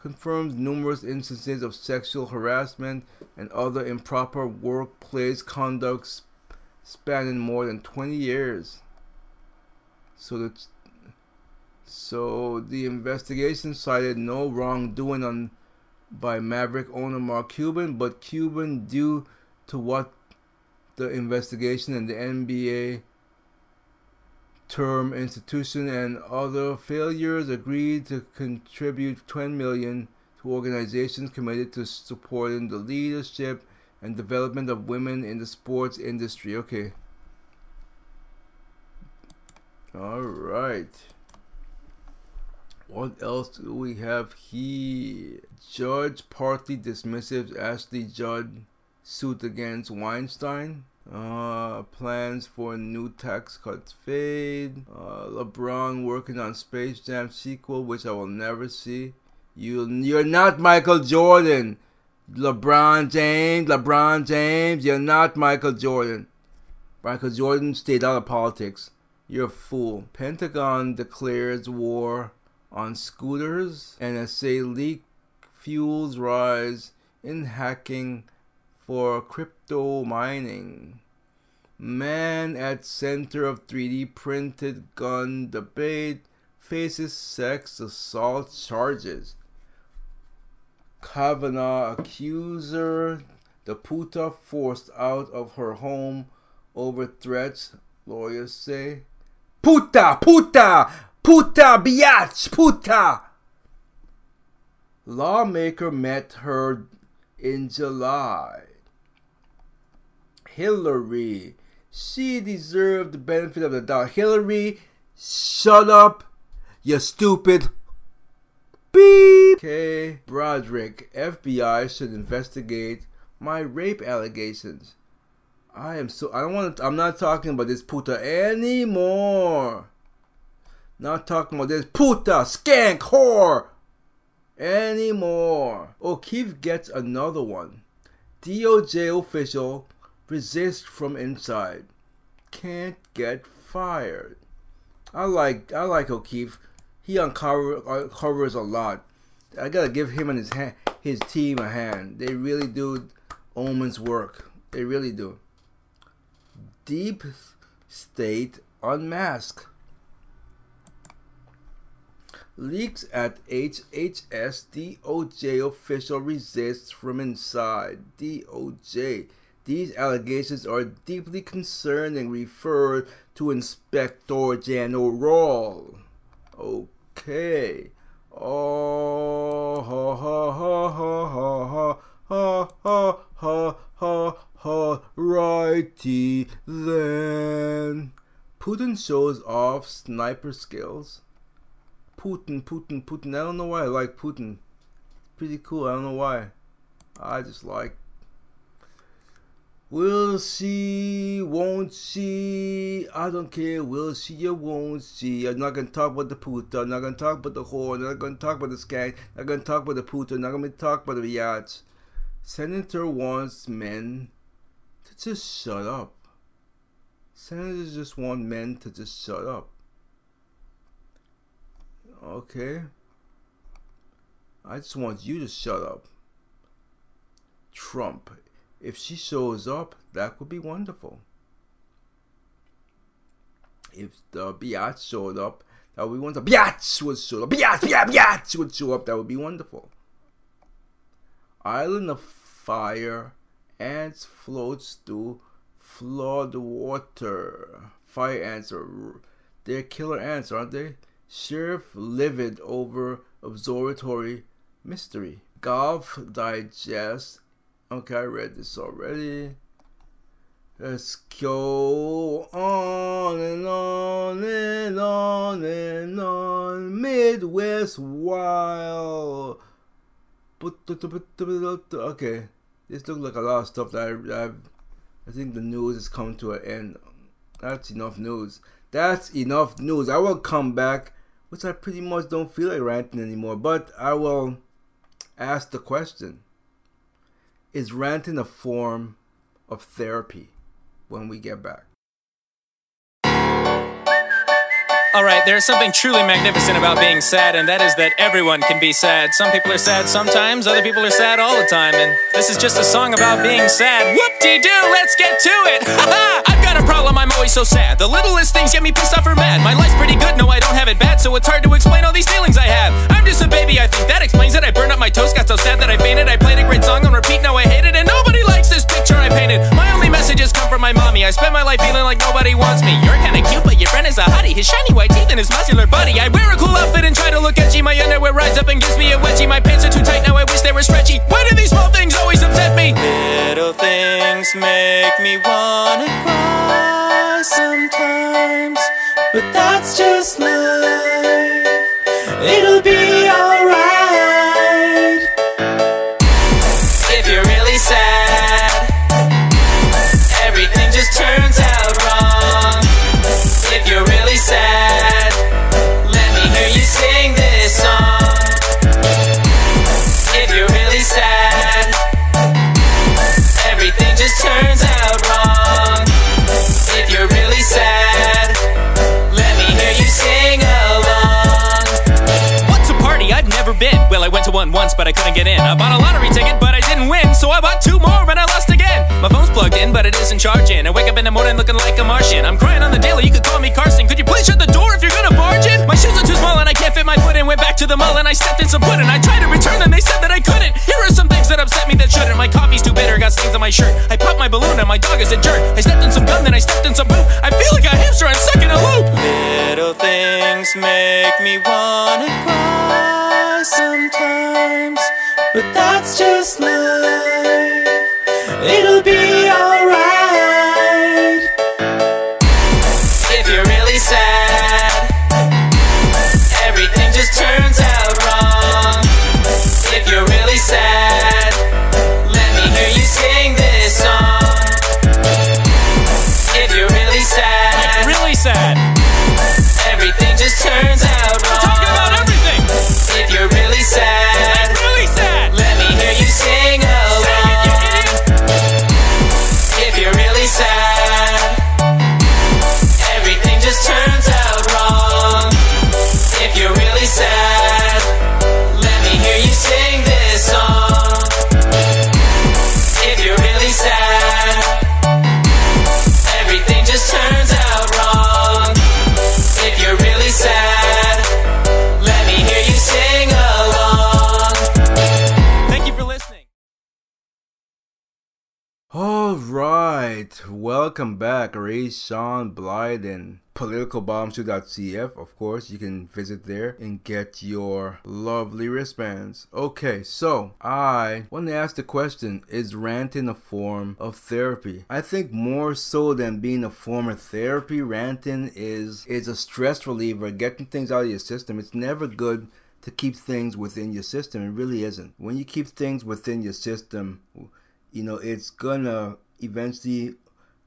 C: confirms numerous instances of sexual harassment and other improper workplace conduct spanning more than 20 years. So the so the investigation cited no wrongdoing on by Maverick owner Mark Cuban, but Cuban due to what the investigation and the NBA term institution and other failures agreed to contribute 20 million to organizations committed to supporting the leadership and development of women in the sports industry. Okay. All right. What else do we have here? Judge partly dismissive Ashley Judd suit against Weinstein. Uh, plans for new tax cuts fade. Uh, LeBron working on Space Jam sequel, which I will never see. You, you're not Michael Jordan. LeBron James, LeBron James, you're not Michael Jordan. Michael Jordan stayed out of politics. You're a fool. Pentagon declares war on scooters. and NSA leak fuels rise in hacking for crypto mining. Man at center of 3D printed gun debate faces sex assault charges. Kavanaugh accuser, the puta forced out of her home over threats, lawyers say. Puta, puta, puta, biatch, puta. Lawmaker met her in July. Hillary. She deserved the benefit of the doubt. Hillary, shut up, you stupid. Beep. Okay, Broaddrick. FBI should investigate my rape allegations. I am so. I don't want to. I'm not talking about this puta anymore. Not talking about this puta skank whore anymore. O'Keefe gets another one. DOJ official resists from inside. Can't get fired. I like I like O'Keefe. He uncover, uncovers a lot. I gotta give him and his hand, his team a hand. They really do Omen's work. They really do. Deep State Unmasked. Leaks at HHS DOJ official resists from inside. DOJ. These allegations are deeply concerning, referred to Inspector General. Okay. Oh, ha, ha, ha, ha, ha, ha, ha, ha, ha, righty then. Putin shows off sniper skills. Putin, Putin, Putin. I don't know why I like Putin. Pretty cool. I don't know why. I just like. We'll she? Won't she? I don't care. We'll she or won't she? I'm not gonna talk about the puta. I'm not gonna talk about the whore. I'm not gonna talk about the skank. I'm not gonna talk about the puta. I'm not gonna talk about the yachts. Senator wants men to just shut up. Senators just want men to just shut up. Okay. I just want you to shut up. Trump. If she shows up, that would be wonderful. If the Biatch showed up, that would be wonderful. Biatch would show up. Biatch, Biatch, Biatch would show up. That would be wonderful. Island of Fire. Ants floats through flood water. Fire ants are they're killer ants, aren't they? Sheriff livid over observatory mystery. Golf digest. Okay, I read this already. Let's go on and on and on and on. Midwest Wild. Okay, this looks like a lot of stuff that I, I, I think the news has come to an end. That's enough news. That's enough news. I will come back, which I pretty much don't feel like ranting anymore, but I will ask the question Is ranting a form of therapy when we get back?
F: Alright, there's something truly magnificent about being sad, and that is that everyone can be sad. Some people are sad sometimes, other people are sad all the time, and this is just a song about being sad. Whoop-de-doo, let's get to it! [laughs] I've got a problem, I'm always so sad. The littlest things get me pissed off or mad. My life's pretty good, no I don't have it bad, so it's hard to explain all these feelings I have. I'm just a baby, I think that explains it. I burned up my toast, got so sad that I fainted. I played a great song on repeat, now I hate it, and nobody likes this picture I painted. My only messages come from my mommy. I spend my life feeling like nobody wants me. You're kinda cute, but your friend is a hottie. His shiny white teeth and his muscular body. I wear a cool outfit and try to look edgy. My underwear rides up and gives me a wedgie. My pants are too tight, now I wish they were stretchy. Why do these small things always upset me? Little things make me wanna cry sometimes, but that's just life. It'll be One once, but I couldn't get in. I bought a lottery ticket, but I didn't win, so I bought two more and I lost again. My phone's plugged in, but it isn't charging. I wake up in the morning looking like a Martian. I'm crying on the daily, you could call me Carson. Could you please shut the door if you're gonna barge in? My shoes are too small and I can't fit my foot in. Went back to the mall and I stepped in some pudding. I tried to return them, they said that I couldn't. Here are some things that upset me that shouldn't. My coffee's too bitter, got stains on my shirt. I popped my balloon and my dog is a jerk. I stepped in some gum, then I stepped in some poop. I feel like a hamster, I'm stuck in a loop. Little things make me wanna cry sometimes, but that's just life.
C: Welcome back, Ray Sean Blyden. PoliticalBombs2.cf, of course, you can visit there and get your lovely wristbands. Okay, so I want to ask the question Is ranting a form of therapy? I think more so than being a form of therapy, ranting is, is a stress reliever, getting things out of your system. It's never good to keep things within your system. It really isn't. When you keep things within your system, you know, it's gonna eventually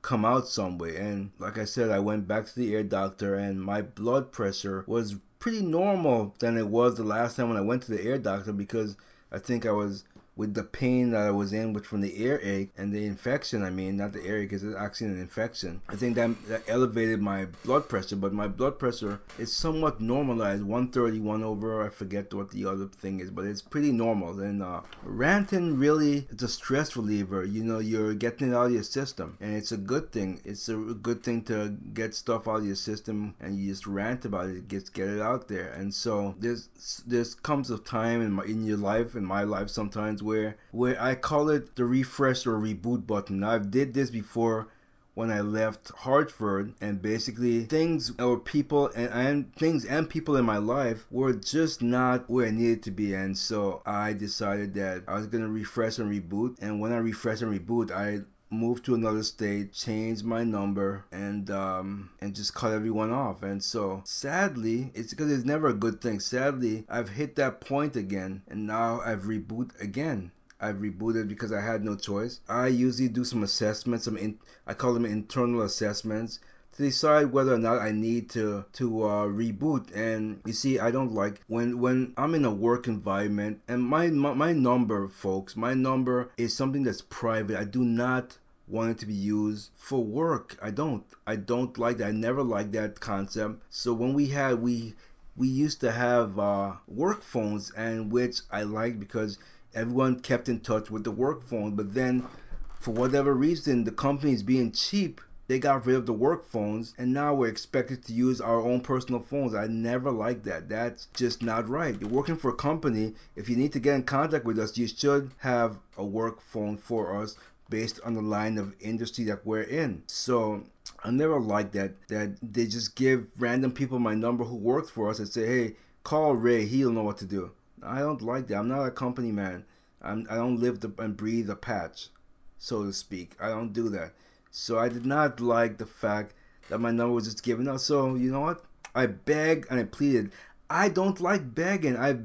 C: come out some way. And like I said, I went back to the ear doctor and my blood pressure was pretty normal than it was the last time when I went to the ear doctor because I think I was with the pain that I was in, which from the earache and the infection. I mean, not the earache, because it's actually an infection. I think that, that elevated my blood pressure, but my blood pressure is somewhat normalized. 131 over, I forget what the other thing is, but it's pretty normal. And uh, ranting really, it's a stress reliever. You know, you're getting it out of your system, and it's a good thing. It's a good thing to get stuff out of your system, and you just rant about it. Get get it out there. And so there's there's comes a time in my in your life, in my life, sometimes where where I call it the refresh or reboot button. I've did this before when I left Hartford, and basically things or people and, and things and people in my life were just not where I needed to be, and so I decided that I was gonna refresh and reboot. And when I refresh and reboot, I moved to another state, change my number, and um, and just cut everyone off. And so, sadly, it's because it's never a good thing. Sadly, I've hit that point again, and now I've rebooted again. I've rebooted because I had no choice. I usually do some assessments, some in, I call them internal assessments decide whether or not I need to to uh, reboot. And you see, I don't like when when I'm in a work environment and my, my my number, folks, my number is something that's private. I do not want it to be used for work. I don't. I don't like that. I never liked that concept. So when we had we we used to have uh, work phones, and which I like because everyone kept in touch with the work phone. But then, for whatever reason, the companies being cheap, they got rid of the work phones, and now we're expected to use our own personal phones. I never like that. That's just not right. You're working for a company. If you need to get in contact with us, you should have a work phone for us based on the line of industry that we're in. So I never like that that they just give random people my number who works for us and say, "Hey, call Ray. He'll know what to do." I don't like that. I'm not a company man. I'm, I don't live the, and breathe a patch, so to speak. I don't do that. So I did not like the fact that my number was just given out. So you know what? I begged and I pleaded. I don't like begging. I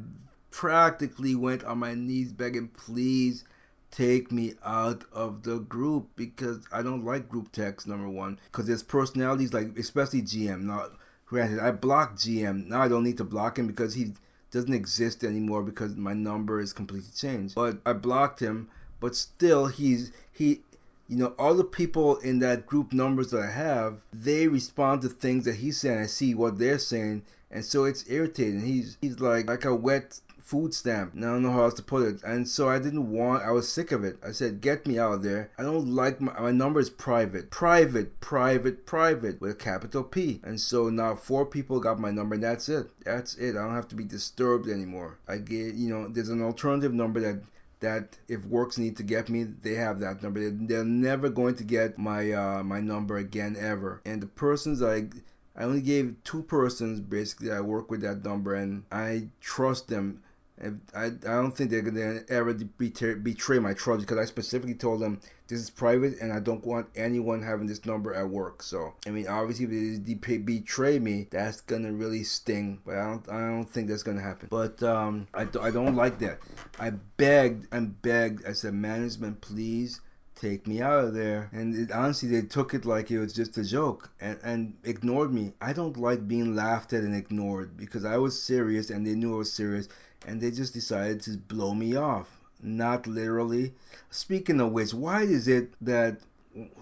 C: practically went on my knees begging, please take me out of the group because I don't like group text. Number one, because there's personalities like, especially GM. Now, granted, I blocked GM. Now I don't need to block him because he doesn't exist anymore because my number is completely changed. But I blocked him. But still, he's he. You know, all the people in that group numbers that I have, they respond to things that he's saying. I see what they're saying, and so it's irritating. He's he's like like a wet food stamp. And I don't know how else to put it. And so I didn't want, I was sick of it. I said, get me out of there. I don't like my, my number is private. Private, private, private with a capital P. And so now four people got my number and that's it. That's it. I don't have to be disturbed anymore. I get, you know, there's an alternative number that that if works need to get me, they have that number. They're never going to get my uh, my number again ever. And the persons I I only gave two persons basically I work with that number and I trust them I, I don't think they're gonna ever betray, betray my trust because I specifically told them this is private and I don't want anyone having this number at work. So I mean, obviously, if they betray me, that's gonna really sting. But I don't, I don't think that's gonna happen. But um, I, I don't like that. I begged and begged. I said, management, please take me out of there. And it, honestly, they took it like it was just a joke and, and ignored me. I don't like being laughed at and ignored because I was serious and they knew I was serious and they just decided to blow me off. Not literally. Speaking of which, why is it that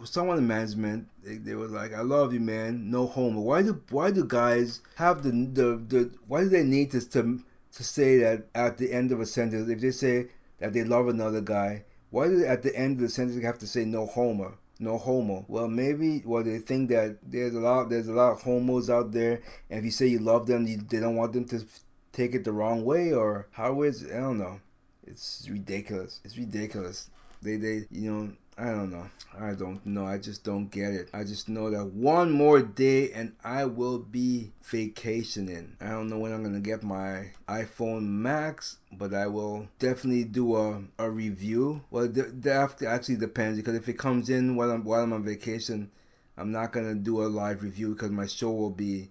C: someone in management they, they were like, "I love you, man, no homo." Why do why do guys have the the, the why do they need to, to to say that at the end of a sentence if they say that they love another guy? Why do they, at the end of the sentence they have to say no homo? no homo. Well, maybe well they think that there's a lot there's a lot of homos out there, and if you say you love them, you, they don't want them to take it the wrong way or how is it? I don't know. It's ridiculous. It's ridiculous. They they you know I don't know. I don't know. I just don't get it. I just know that one more day and I will be vacationing. I don't know when I'm gonna get my iPhone Max, but I will definitely do a, a review. Well, that actually depends because if it comes in while I'm while I'm on vacation, I'm not gonna do a live review because my show will be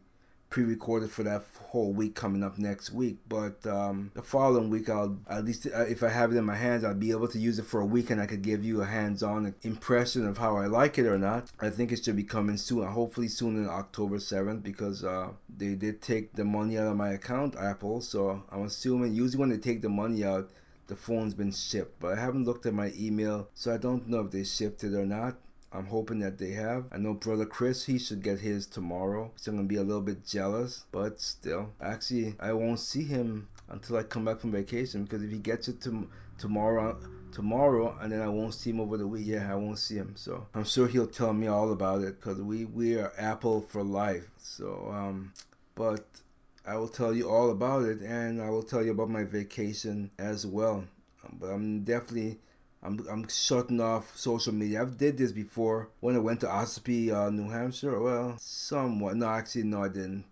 C: pre-recorded for that whole week coming up next week. But um, the following week, I'll at least uh, if I have it in my hands, I'll be able to use it for a week, and I could give you a hands-on impression of how I like it or not. I think it should be coming soon, hopefully soon in October seventh, because uh, they did take the money out of my account, Apple. So I'm assuming usually when they take the money out the phone's been shipped, but I haven't looked at my email, so I don't know if they shipped it or not. I'm hoping that they have. I know brother Chris, he should get his tomorrow. I'm gonna be a little bit jealous, but still. Actually, I won't see him until I come back from vacation because if he gets it to tomorrow tomorrow and then I won't see him over the week. Yeah, I won't see him. So I'm sure he'll tell me all about it because we we are Apple for life. So um, but I will tell you all about it and I will tell you about my vacation as well. But I'm definitely I'm, I'm shutting off social media. I've did this before when I went to Ossipee, uh, New Hampshire. Well, somewhat. No, actually, no, I didn't.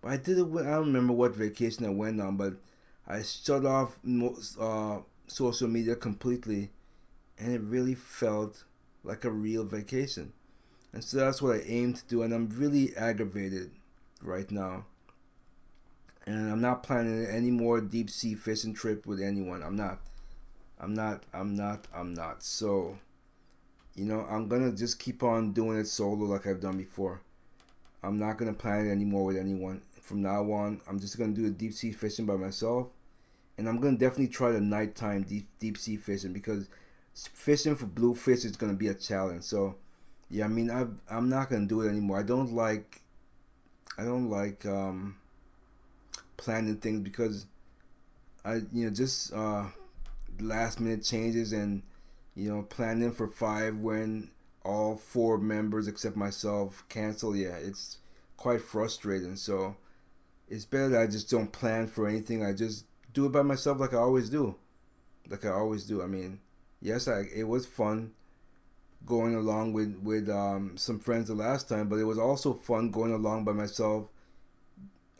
C: But I did it. When, I don't remember what vacation I went on, but I shut off most, uh, social media completely, and it really felt like a real vacation. And so that's what I aim to do, and I'm really aggravated right now. And I'm not planning any more deep sea fishing trip with anyone. I'm not. I'm not, I'm not, I'm not. So, you know, I'm gonna just keep on doing it solo like I've done before. I'm not gonna plan it anymore with anyone. From now on, I'm just gonna do the deep sea fishing by myself. And I'm gonna definitely try the nighttime deep deep sea fishing because fishing for bluefish is gonna be a challenge. So, yeah, I mean, I I'm not gonna do it anymore. I don't like, I don't like um, planning things because I you know just uh last minute changes and you know planning for five when all four members except myself cancel yeah it's quite frustrating. So it's better that i just don't plan for anything. I just do it by myself like i always do. Like i always do. I mean yes i it was fun going along with with um, some friends the last time but it was also fun going along by myself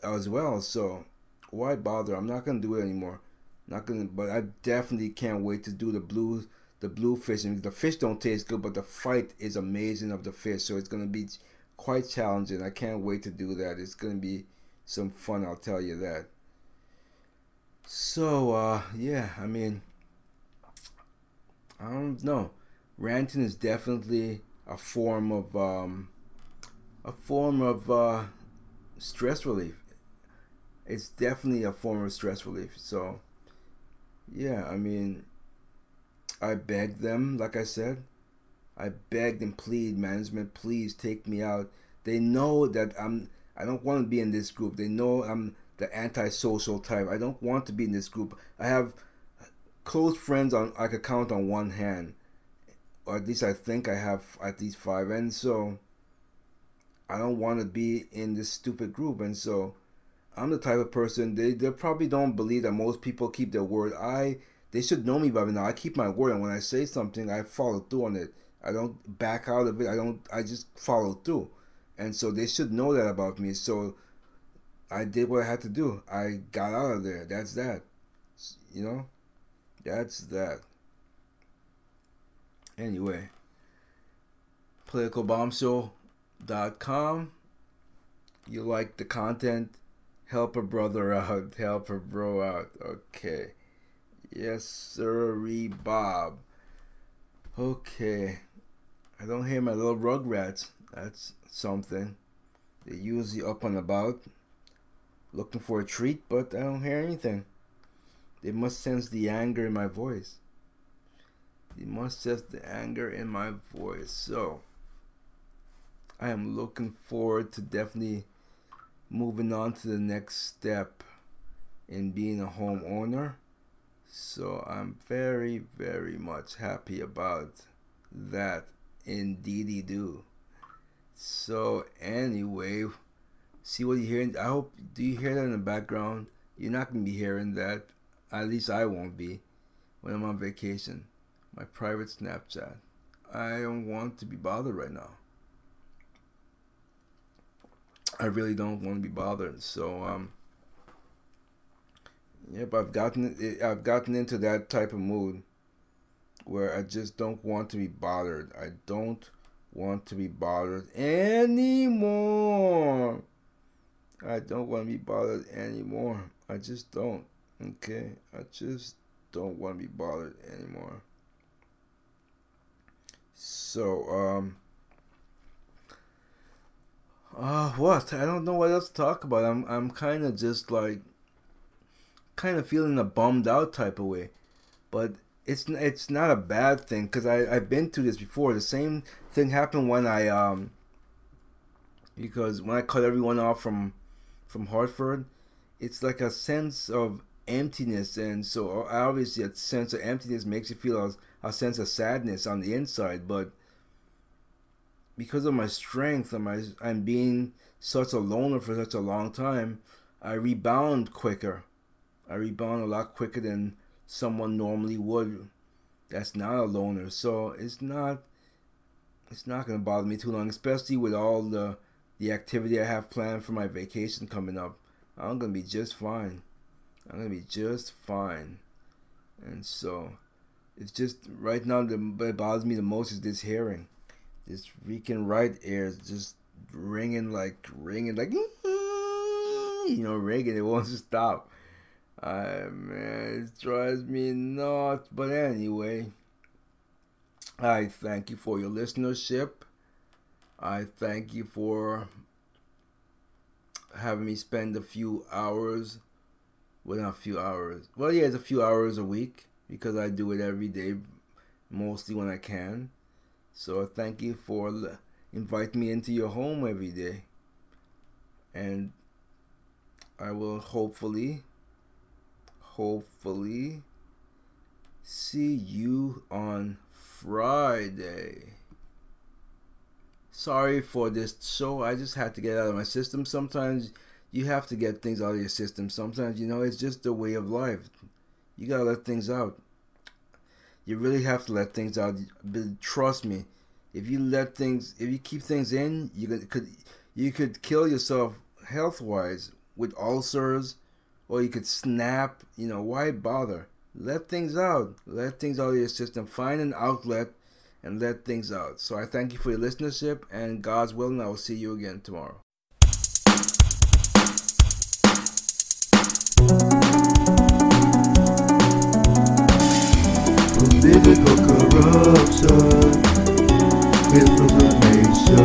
C: as well. So why bother? I'm not gonna do it anymore not gonna, but I definitely can't wait to do the blue, the blue fishing. The fish don't taste good, but the fight is amazing of the fish. So it's gonna be quite challenging. I can't wait to do that. It's gonna be some fun. I'll tell you that. So uh, yeah, I mean, I don't know. Ranting is definitely a form of um, a form of uh, stress relief. It's definitely a form of stress relief. So yeah, I mean, I begged them, like I said. I begged and plead, management, please take me out. They know that I'm. I don't want to be in this group. They know I'm the antisocial type. I don't want to be in this group. I have close friends on I could count on one hand, or at least I think I have at least five. And so, I don't want to be in this stupid group. And so, I'm the type of person they, they probably don't believe that most people keep their word. I they should know me by now. I keep my word, and when I say something, I follow through on it. I don't back out of it. I don't. I just follow through, and so they should know that about me. So I did what I had to do. I got out of there. That's that. You know, that's that. Anyway, politicalbombshow.com. You like the content? Help a brother out. Help a bro out. Okay. Yes, sirree, Bob. Okay. I don't hear my little rugrats. That's something. They're usually up and about, looking for a treat, but I don't hear anything. They must sense the anger in my voice. They must sense the anger in my voice. So, I am looking forward to definitely moving on to the next step in being a homeowner. So I'm very, very much happy about that. Indeedy do. So anyway, see what you hear. I hope do you hear that in the background? You're not gonna be hearing that. At least I won't be when I'm on vacation. My private Snapchat. I don't want to be bothered right now. I really don't want to be bothered. So um, yep, I've gotten I've gotten into that type of mood where I just don't want to be bothered. I don't want to be bothered anymore. I don't want to be bothered anymore. I just don't. Okay, I just don't want to be bothered anymore. So um uh, what? I don't know what else to talk about. I'm I'm kind of just like kind of feeling a bummed out type of way. but it's it's not a bad thing because I I've been through this before. The same thing happened when I um because when I cut everyone off from from Hartford, it's like a sense of emptiness, and so obviously a sense of emptiness makes you feel a, a sense of sadness on the inside, but because of my strength and my I'm being such a loner for such a long time, I rebound quicker. I rebound a lot quicker than someone normally would. That's not a loner, so it's not it's not gonna bother me too long, especially with all the the activity I have planned for my vacation coming up. I'm gonna be just fine. I'm gonna be just fine. And so it's just right now the what bothers me the most is this hearing. This freaking right ear is just ringing like ringing like [laughs] you know ringing it won't [laughs] stop. I man it drives me nuts. But anyway, I thank you for your listenership. I thank you for having me spend a few hours well not a few hours well yeah it's a few hours a week because i do it every day mostly when i can so thank you for inviting me into your home every day and i will hopefully hopefully see you on friday sorry for this show. I just had to get out of my system. Sometimes you have to get things out of your system. Sometimes, you know, it's just the way of life. You gotta let things out. You really have to let things out. But trust me, if you let things, if you keep things in, you could, you could kill yourself health wise with ulcers, or you could snap. You know, why bother? Let things out. Let things out of your system. Find an outlet and let things out. So I thank you for your listenership, and God's willing, I will see you again tomorrow.
B: Corruption, misinformation,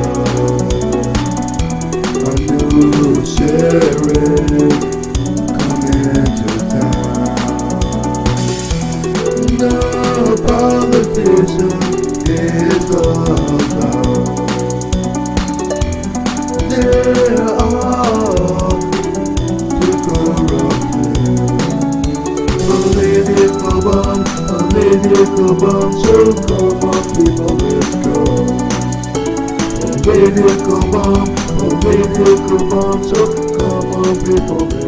B: a new sheriff Political bomb, political bomb, so come on people.